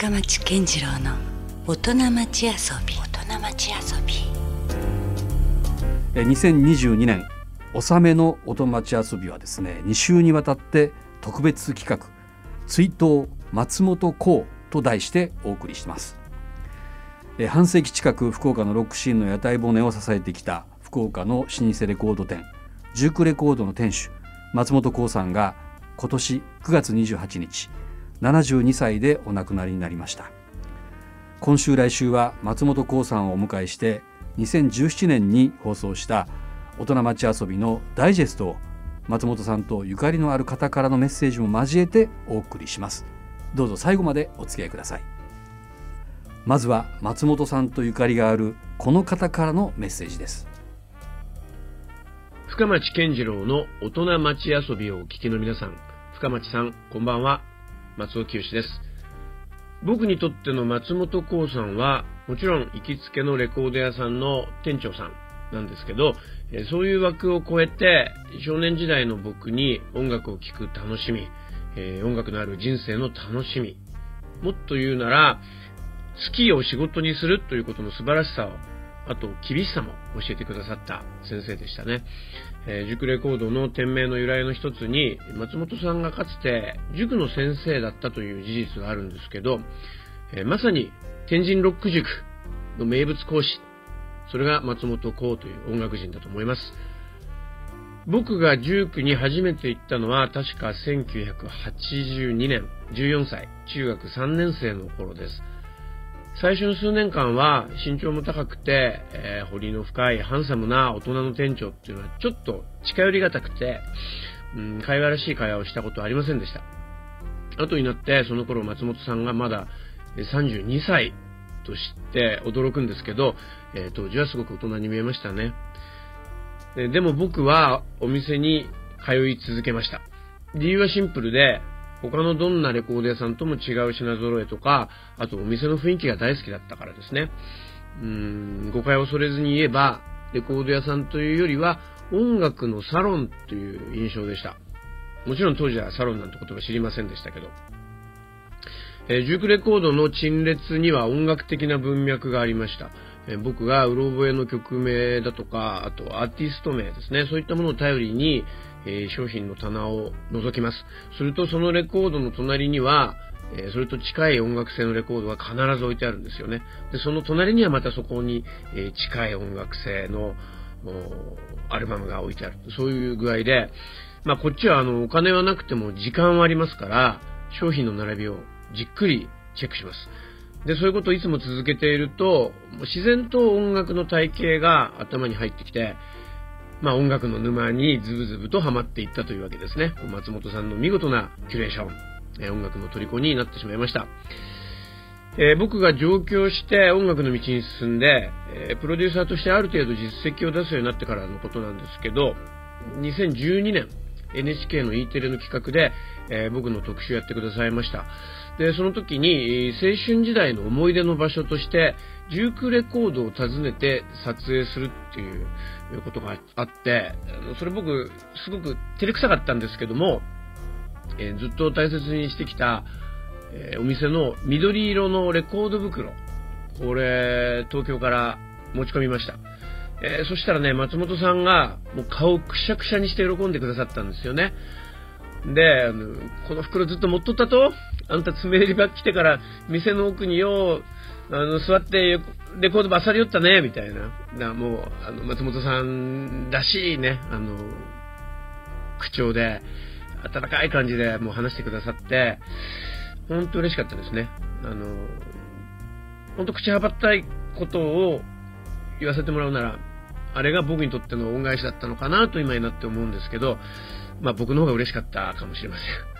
深町健次郎の大人町遊び。大人町遊び。え2022年納めの音町遊びはですね2週にわたって特別企画追悼松本幸と題してお送りします。え半世紀近く福岡のロックシーンの屋台骨を支えてきた福岡の老舗レコード店ジュークレコードの店主松本幸さんが今年9月28日72歳でお亡くなりになりました。今週来週は松本幸さんをお迎えして2017年に放送した大人町遊びのダイジェストを松本さんとゆかりのある方からのメッセージも交えてお送りします。どうぞ最後までお付き合いください。まずは松本さんとゆかりがあるこの方からのメッセージです。深町健次郎の大人町遊びをお聞きの皆さん。深町さんこんばんは。松尾清です僕にとっての松本幸さんはもちろん行きつけのレコード屋さんの店長さんなんですけどそういう枠を超えて少年時代の僕に音楽を聴く楽しみ音楽のある人生の楽しみもっと言うなら好きを仕事にするということの素晴らしさをあと厳しさも教えてくださった先生でしたね。えー、塾レコードの店名の由来の一つに、松本さんがかつて塾の先生だったという事実があるんですけど、えー、まさに天神ロック塾の名物講師、それが松本幸という音楽人だと思います。僕が塾に初めて行ったのは確か1982年、14歳、中学3年生の頃です。最初の数年間は身長も高くて、えー、彫りの深いハンサムな大人の店長っていうのはちょっと近寄りがたくて、うん、会話らしい会話をしたことはありませんでした。後になってその頃松本さんがまだ32歳と知って驚くんですけど、えー、当時はすごく大人に見えましたね。でも僕はお店に通い続けました。理由はシンプルで、他のどんなレコード屋さんとも違う品揃えとか、あとお店の雰囲気が大好きだったからですね。うん、誤解を恐れずに言えば、レコード屋さんというよりは、音楽のサロンという印象でした。もちろん当時はサロンなんて言葉知りませんでしたけど。えー、ジュークレコードの陳列には音楽的な文脈がありました。えー、僕がうろ覚えの曲名だとか、あとアーティスト名ですね、そういったものを頼りに、えー、商品の棚を覗きます。するとそのレコードの隣には、え、それと近い音楽性のレコードが必ず置いてあるんですよね。で、その隣にはまたそこに、え、近い音楽性のアルバムが置いてある。そういう具合で、まあこっちはあのお金はなくても時間はありますから、商品の並びをじっくりチェックします。で、そういうことをいつも続けていると、自然と音楽の体系が頭に入ってきて、まあ、音楽の沼にズブズブとハマっていったというわけですね。松本さんの見事なキュレーション、え音楽の虜になってしまいました。えー、僕が上京して音楽の道に進んで、え、プロデューサーとしてある程度実績を出すようになってからのことなんですけど、2012年、NHK の E テレの企画で、えー、僕の特集やってくださいました。で、その時に、青春時代の思い出の場所として、ジュークレコードを訪ねて撮影するっていうことがあって、それ僕、すごく照れくさかったんですけども、えー、ずっと大切にしてきた、えー、お店の緑色のレコード袋、これ、東京から持ち込みました。えー、そしたらね、松本さんが、もう顔くしゃくしゃにして喜んでくださったんですよね。で、あのこの袋ずっと持っとったとあんた爪入りば来てから店の奥によう、あの、座ってレコードばさりよったね、みたいな。なもう、あの、松本さんらしいね、あの、口調で、温かい感じでもう話してくださって、本当嬉しかったですね。あの、本当口はばったいことを言わせてもらうなら、あれが僕にとっての恩返しだったのかなと今になって思うんですけど、まあ僕の方が嬉しかったかもしれません。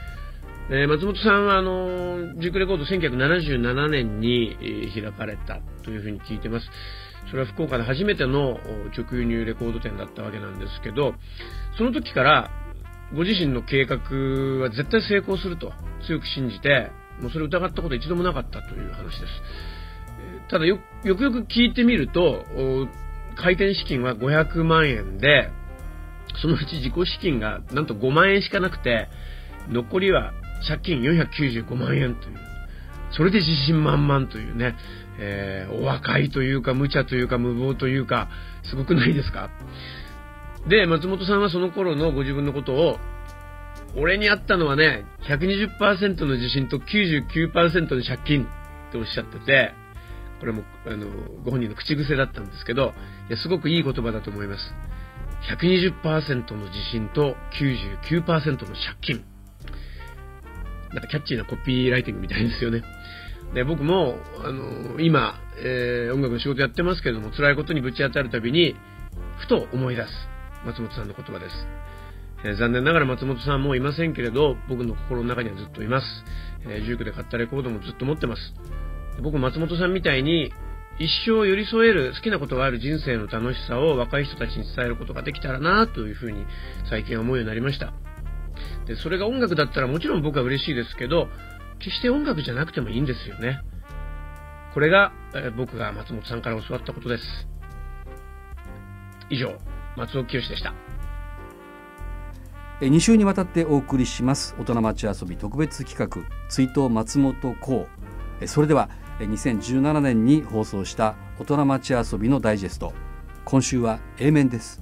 えー、松本さんは、あの、ジュクレコード1977年に、開かれたというふうに聞いてます。それは福岡で初めての直輸入レコード店だったわけなんですけど、その時からご自身の計画は絶対成功すると強く信じて、もうそれ疑ったこと一度もなかったという話です。ただよ、よくよく聞いてみると、開店資金は500万円で、そのうち自己資金がなんと5万円しかなくて、残りは借金495万円という、それで自信満々というね、えー、お若いというか無茶というか無謀というか、すごくないですか？で、松本さんはその頃のご自分のことを、俺にあったのはね、120%の自信と99%の借金っておっしゃってて、これも、あの、ご本人の口癖だったんですけど、いや、すごくいい言葉だと思います。120%の自信と99%の借金。なんかキャッチーなコピーライティングみたいですよね。で、僕も、あの、今、えー、音楽の仕事やってますけども、辛いことにぶち当たるたびに、ふと思い出す。松本さんの言葉です。えー、残念ながら松本さんもいませんけれど、僕の心の中にはずっといます。えー、ジュークで買ったレコードもずっと持ってます。僕、松本さんみたいに、一生寄り添える好きなことがある人生の楽しさを若い人たちに伝えることができたらなというふうに最近思うようになりました。で、それが音楽だったらもちろん僕は嬉しいですけど、決して音楽じゃなくてもいいんですよね。これが、えー、僕が松本さんから教わったことです。以上、松尾清でした。2週にわたってお送りします大人町遊び特別企画追悼松本幸それでは2017年に放送した大人町遊びのダイジェスト今週は A 面です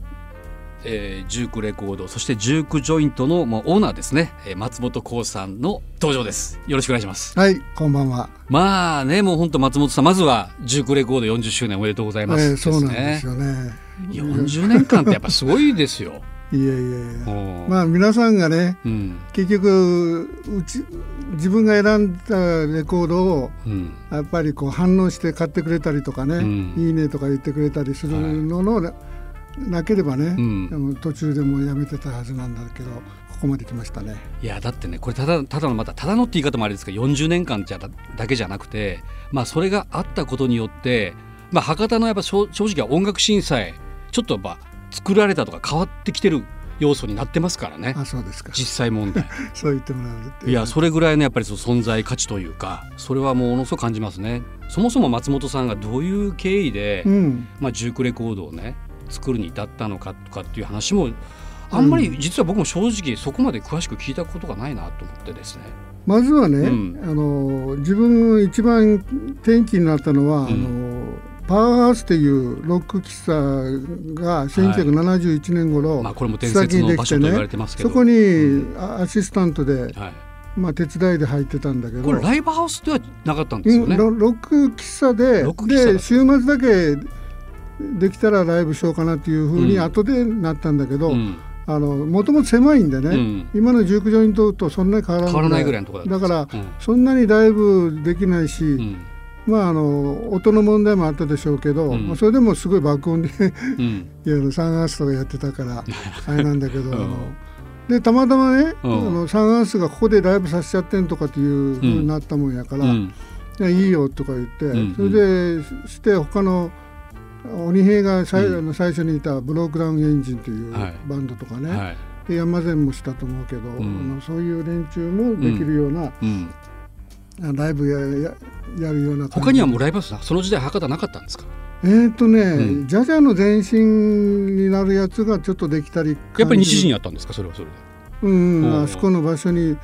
えー、ジュークレコードそしてジュークジョイントのもうオーナーですね、えー、松本幸さんの登場です。よろしくお願いします。はいこんばんは。まあねもう本当松本さんまずはジュークレコード40周年おめでとうございます、ね、そうなんですよね。40年間ってやっぱすごいですよ。いやいやいやまあ皆さんがね、うん、結局うち自分が選んだレコードを、うん、やっぱりこう反応して買ってくれたりとかね、うん、いいねとか言ってくれたりするのの、はいなければね、うん、途中でもやめてたはずなんだけどここまで来ましたね。いやだってねこれただただのまたただのって言い方もあれですけど40年間じゃだけじゃなくて、まあ、それがあったことによって、まあ、博多のやっぱ正直は音楽審査へちょっとやっぱ作られたとか変わってきてる要素になってますからね。あそうですか。実際問題。そう言ってもらういやそれぐらいのやっぱりその存在価値というかそれはものすごく感じますね。そもそも松本さんがどういう経緯で、うん、まあ、ジュークレコードをね作るに至ったのかとかっていう話もあんまり実は僕も正直そこまで詳しく聞いたことがないなと思ってですね。まずはね、うん、あの自分一番転機になったのは、うん、あのパワーハウスっていうロック喫茶が1971年頃、はいまあ、これも伝説の場所と言われてますけど、そこにアシスタントで、はい。まあ、手伝いで入ってたんだけど。これライブハウスではなかったんですよね。ロック喫茶でで週末だけできたらライブしようかなっていうふうに後でなったんだけど、あのもともと狭いんでね、うん、今の熟女にととそんなに変わらない。ぐらいのとこだから、うん、そんなにライブできないし、うん、まああの音の問題もあったでしょうけど、まあ、それでもすごい爆音で いやサンアースとかやってたから あれなんだけど、でたまたまね、あのサンアースがここでライブさせちゃってんとかっていうふうになったもんやから、いやいいよとか言って、それでして他の。鬼平が最,、うん、最初にいたブロークダウンエンジンというバンドとかね、はい、で山善もしたと思うけど、うん、あのそういう連中もできるような、うん、ライブやややるような他にはもうライブハウスその時代博多なかったんですか？えー、っとね、うん、ジャジャの前身になるやつがちょっとできたりやっぱり西陣やったんですか？それはそれで。うんあそこの場所に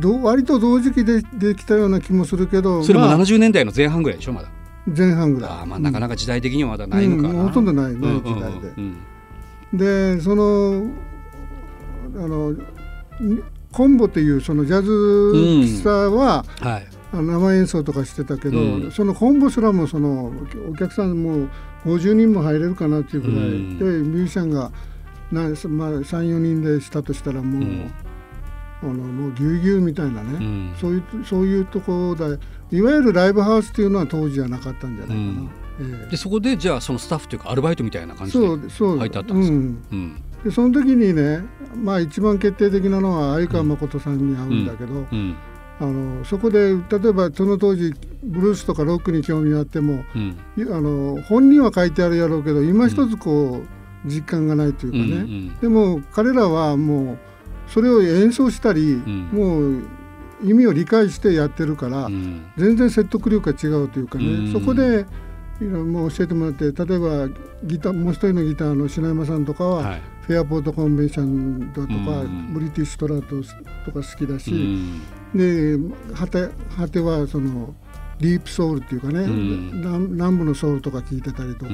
ど割と同時期でできたような気もするけどそれも70年代の前半ぐらいでしょまだ前半ぐらい。あまあなかなか時代的にはまだないのかな、うん、ほとんどないない時代で、でそのあのコンボっていうそのジャズ喫茶は、うんはい、生演奏とかしてたけど、うん、そのコンボすらもそのお客さんも50人も入れるかなっていうぐらいで、うん、ミュージシャンがな、まあ、34人でしたとしたらもう、うん、あのもうぎゅうぎゅうみたいなね、そういうそういうところでいわゆるライブハウスっていうのは当時はなかったんじゃないかな。うん。えー、でそこでじゃあそのスタッフというかアルバイトみたいな感じで入ってあったんですか、うん。うん、でその時にね、まあ、一番決定的なのは相川誠さんに会うんだけど、うん、あのそこで例えばその当時ブルースとかロックに興味があっても、あの本人は書いてあるやろうけど今一つこう、実感がないというかね、うんうん、でも彼らはもうそれを演奏したり、もう意味を理解してやってるから、うん、全然説得力が違うというかね、うん、そこでいろも教えてもらって例えばギターもう一人のギターの品山さんとかは、はい、フェアポートコンベンションだとか、うん、ブリティッシュトラウトとか好きだし、うん、で果て果てはそのディープソウルっていうかね、うん、南部のソウルとか聞いてたりとか。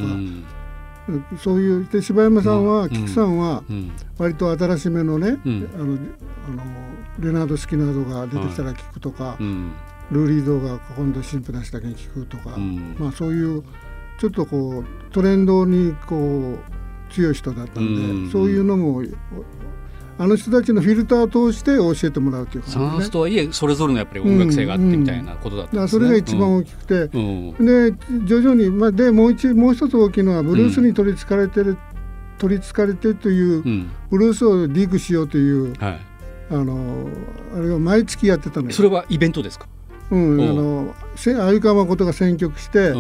そういうで柴山さんは、菊さんは割と新しめのね、あのあのレナード・スキナードが出てきたら聞くとか、ルーリー動画今度新婦出したけに聞くとか、うん、まあそういうちょっとこうトレンドにこう強い人だったんで、うん、そういうのもあの人たちのフィルターを通して教えてもらうというか、ね、サウスとはいえそれぞれのやっぱり音楽性があってみたいなことだったんですね、うん。うん、それが一番大きくて、うん、で徐々に、まあ、でもう一もう一つ大きいのはブルースに取りつかれてる、取りつかれてるという、ブルースをディークしようという、はい、あのあれを毎月やってたのそれはイベントですか？うん、あの鮎川誠が選曲して、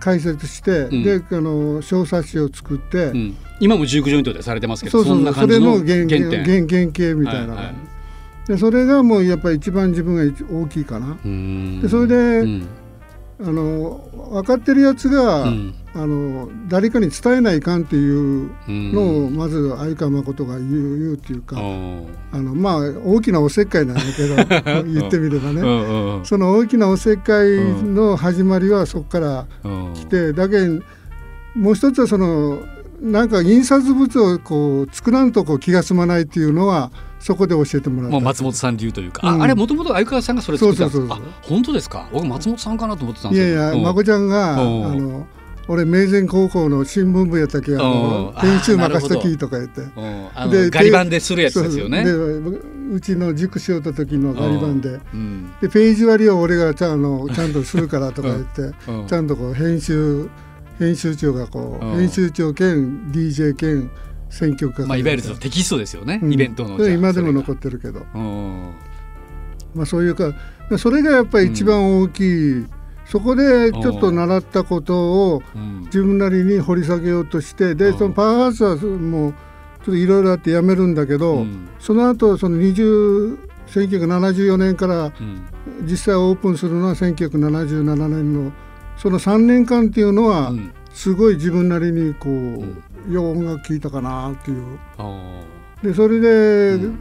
解説して、うん、であの小冊子を作って、うん、今もジュークジョイントでされてますけどそうそうそれの原原原原型みたいな、はいはい、でそれがもうやっぱり一番自分が大きいかな。でそれで、うん、あの分かってるやつが、うん、あの誰かに伝えないかんっていうのをまず相川誠が言う言うっていうか、あのまあ大きなおせっかいなんだけど 言ってみればね。その大きなおせっかいの始まりはそこから来てだけもう一つはそのなんか印刷物をこう作らんとこう気が済まないっていうのはそこで教えてもらった。松本さん流というか、うん、あれもともと相川さんがそれ作ったんですか？本当ですか？僕松本さんかなと思ってたんですいやいや、まこちゃんがあの俺明前高校の新聞部やったけあの。編集任せときとか言って。でガリ版でするやつですよね。でうちの塾しようた時のガリ版で,、うん、でページ割りを俺がちゃあのちゃんとするからとか言って、ちゃんとこう編集編集長がこう、編集長兼 DJ 兼選挙区まあ、いわゆるテキストですよね、うん、イベントの今でも残ってるけど、まあ、そういうかそれがやっぱり一番大きい、うん、そこでちょっと習ったことを自分なりに掘り下げようとしてでそのパワーハウスはもうちょっといろいろあってやめるんだけど、うん、その後その20 1974年から実際オープンするのは1977年のその3年間っていうのはすごい自分なりにこう、よう音楽聴いたかなっていう。でそれで、うん、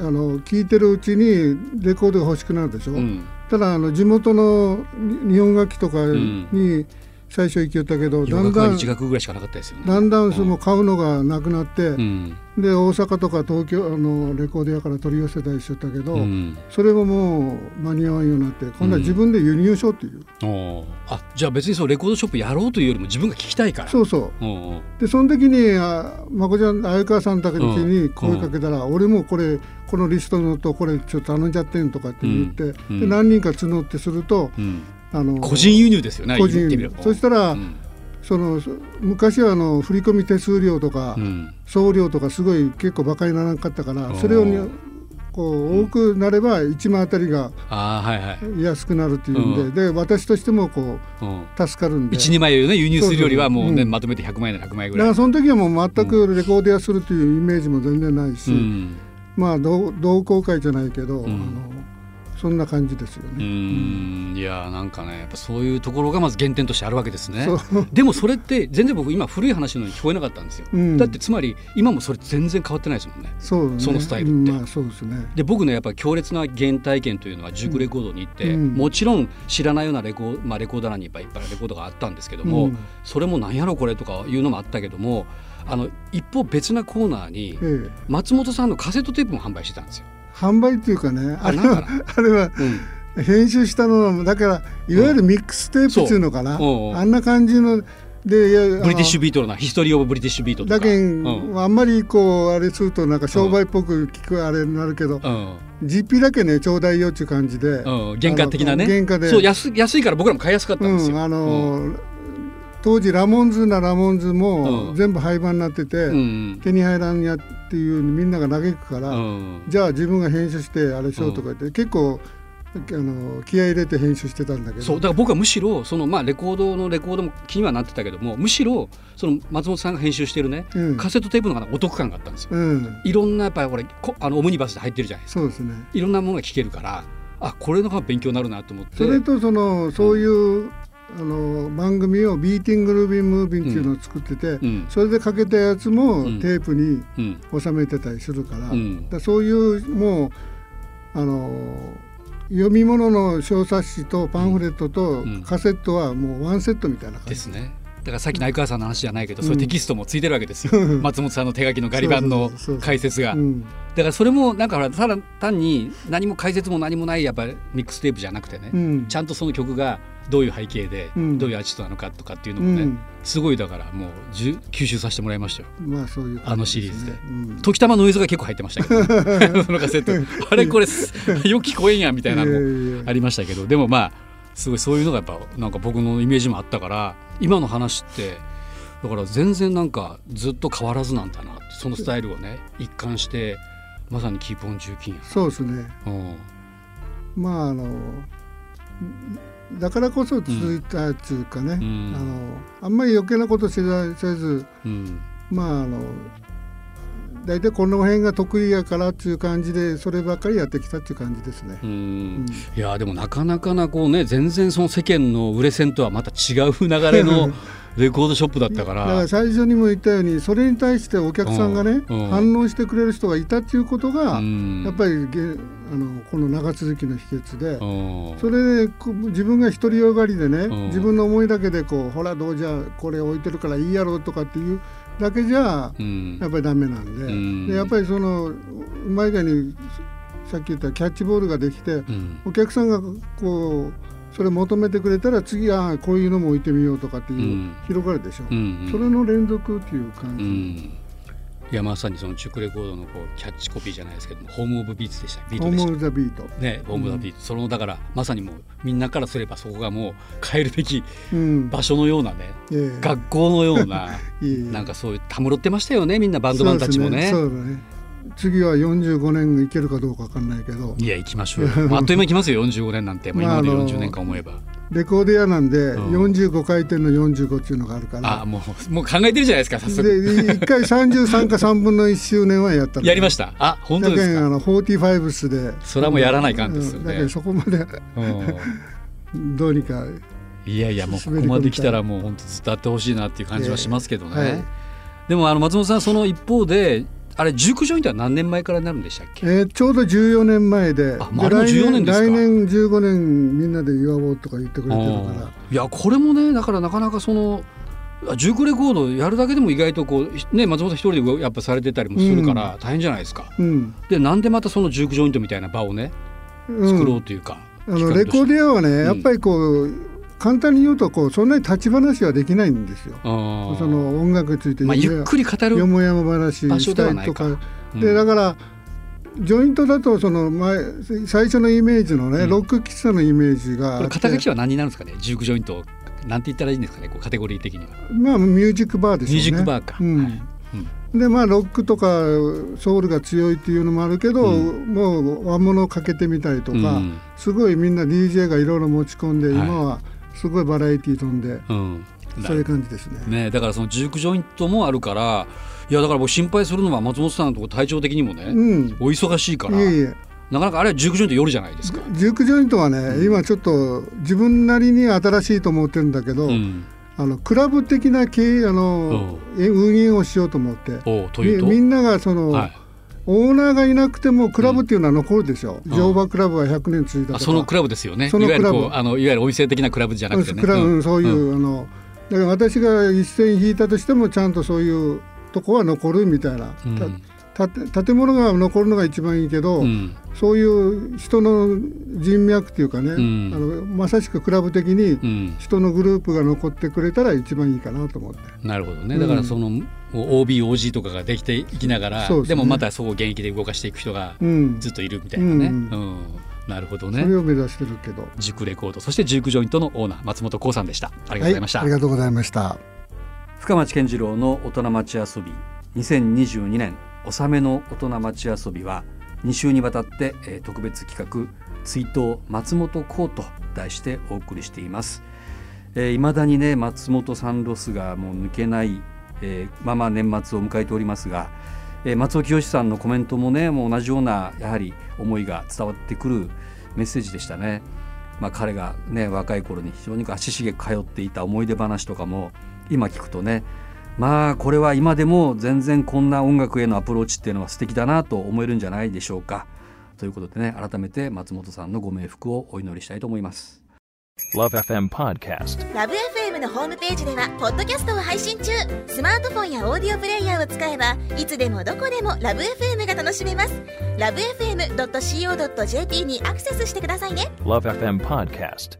あの聴いてるうちにレコードが欲しくなるでしょ、うん、ただあの地元の日本楽器とかに、最初行きよったけどだんだんだんだんその買うのがなくなって、うん、で大阪とか東京あのレコード屋から取り寄せたりしちゃったけど、うん、それももう間に合わんようになって今度は自分で輸入しようっていう、うん、あじゃあ別にそうレコードショップやろうというよりも自分が聞きたいから。そうそう。でその時にあまこちゃん相川さんだけに声かけたら、俺もこれこのリストのとこれちょっと頼んじゃってんとかって言って、で何人か募ってすると、あの個人輸入ですよね個人輸入。そしたら、うん、その昔はあの振込手数料とか、うん、送料とかすごい結構バカにならなかったからそれを、ね、こう多くなれば1万あたりが安くなるっていうんで,、で私としてもこう助かるんで。12枚を、ね、輸入するよりはもうね、まとめて100万円100万円ぐらい。だからその時はもう全くレコード屋するというイメージも全然ないし、まあ同好会じゃないけど、あのそんな感じですよね。うんいやなんかねやっぱそういうところがまず原点としてあるわけですね。でもそれって全然僕今古い話のように聞こえなかったんですよ。うん、だってつまり今もそれ全然変わってないですもんね。そうねそのスタイルって。まあ、そうですね。で僕のやっぱ強烈な原体験というのは塾レコードに行って、うん、もちろん知らないようなレコ,、まあ、レコード屋にいっぱいいっぱいレコードがあったんですけども、うん、それもなんやろこれとかいうのもあったけども。あの一方別なコーナーに松本さんのカセットテープも販売してたんですよ。販売っていうかね あれはあれは、うん。編集したのだからいわゆるミックステープっていうのかな、あんな感じのでブリティッシュビートなヒストリー・オブ・ブリティッシュビートだけん、あんまりこうあれするとなんか商売っぽく聞くあれになるけど、うん、GP だけねちょうだいよっていう感じで、うん、原価的なね。原価で。そう安安いから僕らも買いやすかったんですよ、うん、あのー当時ラモンズなラモンズも全部廃盤になってて、うん、手に入らんやっていうみんなが嘆くから、うん、じゃあ自分が編集してあれしようとか言って、結構あの気合い入れて編集してたんだけど。そうだから僕はむしろその、まあ、レコードのレコードも気にはなってたけどもむしろその松本さんが編集してるね、うん、カセットテープの方がお得感があったんですよ、うん、いろんなやっぱりこれあのオムニバスで入ってるじゃないですか。そうですね。いろんなものが聴けるからあこれのが勉強になるなと思って。それとそのそういうあの番組を「ビーティング・ルービン・ムービン」っていうのを作ってて、うん、それでかけたやつもテープに収めてたりするから,、だそういうもうあの読み物の小冊子とパンフレットとカセットはもうワンセットみたいな感じ、ですね。だからさっきの相川さんの話じゃないけど、そういうテキストもついてるわけですよ、松本さんの手書きのガリ版の解説が。だからそれもなんかただ単に何も解説も何もないやっぱミックステープじゃなくてね、うん、ちゃんとその曲がどういう背景で、どういうアーティストなのかとかっていうのもね、うん、すごいだからもう吸収させてもらいましたよ、まあそういう、ね、あのシリーズで、うん、時たまノイズが結構入ってましたけど、ね、そのカセット。あれこれ よく聞こえんやみたいなのもありましたけど。でもまあすごいそういうのがやっぱなんか僕のイメージもあったから今の話ってだから全然なんかずっと変わらずなんだなそのスタイルをね一貫してまさにキープオン重金そうですね、うん、まああのだからこそ続いたっていうかね、うん、あのあんまり余計なことせず、うん、まああの大体この辺が得意やからっていう感じでそればっかりやってきたっていう感じですね。うん、いやでもなかなかなこうね全然その世間の売れ線とはまた違う流れの レコードショップだったから。だから最初にも言ったようにそれに対してお客さんがね、反応してくれる人がいたっていうことが、やっぱりあのこの長続きの秘訣でそれで自分が独りよがりでね自分の思いだけでこうほらどうじゃこれ置いてるからいいやろうとかっていうだけじゃやっぱりダメなんで,、でやっぱりそのうまい具合にさっき言ったキャッチボールができて、お客さんがこうそれ求めてくれたら次はこういうのも置いてみようとかっていう広がるでしょ、うんうん、それの連続っていう感じ、うん、いやまさにそのチュクレコードのこうキャッチコピーじゃないですけどもホーム・オブ・ビーツでしたビートでしたホーム・オブ・ザ・ビートねホーム・オブ・ザ・ビート、そのだからまさにもうみんなからすればそこがもう変えるべき場所のようなね、学校のような なんかそういうたむろってましたよねみんなバンドマンたちもね。そうね次は45年いけるかどうか分かんないけど。いや行きましょうよ、あっという間にきますよ45年なんて、今まで40年間思えば。レコード屋なんで45回転の45っていうのがあるから、あもうもう考えてるじゃないですか早速。で1回33か3分の1周年はやったやりました。あ本当ですか？あの45スで。それはもうやらないかんで。すよねだけどそこまでどうにか。いやいやもうここまで来たらもう本当伝ってほしいなっていう感じはしますけどね、はい、でもあの松本さんその一方であれ熟女院っては何年前からなるんでしたっけ、えー、ちょうど14年前で。あ丸の14年ですか？来年15年みんなで祝おうとか言ってくれてるから。いやこれもねだからなかなかその熟レコードやるだけでも意外とこう、ね、松本一人でやっぱされてたりもするから大変じゃないですか。うん、でなんでまたその熟ジョイントみたいな場をね作ろうというか。うん、あのレコーディアはね、やっぱりこう簡単に言うとこうそんなに立ち話はできないんですよ。その音楽について、まあ、ゆっくり語るよもやま話したりとか。でだからジョイントだとその前最初のイメージのね、うん、ロック喫茶のイメージがこれ肩書きは何になるんですかね？ジュークジョイントなんて言ったらいいんですかね？こうカテゴリー的には。まあミュージックバーですよね。ミュージックバーか、うん。はい。うん、でまあロックとかソウルが強いっていうのもあるけど、うん、もう和物をかけてみたりとか、うん、すごいみんな DJ がいろいろ持ち込んで、今はすごいバラエティー飛んで、そういう感じですね。ねだからそのジュークジョイントもあるからいやだから僕心配するのは松本さんのとこ体調的にもね、うん、お忙しいから。いえいえ。なかなかあれはジュークジョイント夜じゃないですか。ジュークジョイントはね、うん、今ちょっと自分なりに新しいと思ってるんだけど、うん、あのクラブ的な経営あの、運営をしようと思って。みんながその、はい、オーナーがいなくてもクラブっていうのは残るでしょ、う。ん、乗馬クラブは100年続いたそのクラブですよね。そのクラブ。あのいわゆるお店的なクラブじゃなくてね、うん、そういう、あのだから私が一線引いたとしてもちゃんとそういうとこは残るみたいな、うん、建物が残るのが一番いいけど、うん、そういう人の人脈っていうかね、うん、あのまさしくクラブ的に人のグループが残ってくれたら一番いいかなと思って。なるほどねだからその、OBOG とかができていきながらで、ね,、もまたそこを現役で動かしていく人がずっといるみたいなね。うんなるほどね。それを目指してるけど。塾レコード、そして塾ジョイントのオーナー松本幸さんでした。ありがとうございました。はい、ありがとうございました。深町健次郎の大人町遊び2022年納めの大人町遊びは2週にわたって、え、特別企画追悼松本幸と題してお送りしています。えー、未だにね松本さんロスがもう抜けない、えー、まま年末を迎えておりますが、えー、松尾清さんのコメントもねもう同じようなやはり思いが伝わってくるメッセージでしたね。まあ、彼がね若い頃に非常に足しげく通っていた思い出話とかも今聞くとねまあこれは今でも全然こんな音楽へのアプローチっていうのは素敵だなと思えるんじゃないでしょうか。ということでね改めて松本さんのご冥福をお祈りしたいと思います。LoveFM Podcast LoveFM のホームページではポッドキャストを配信中。スマートフォンやオーディオプレイヤーを使えばいつでもどこでも LoveFM が楽しめます。LoveFM.co.jp にアクセスしてくださいね。LoveFM Podcast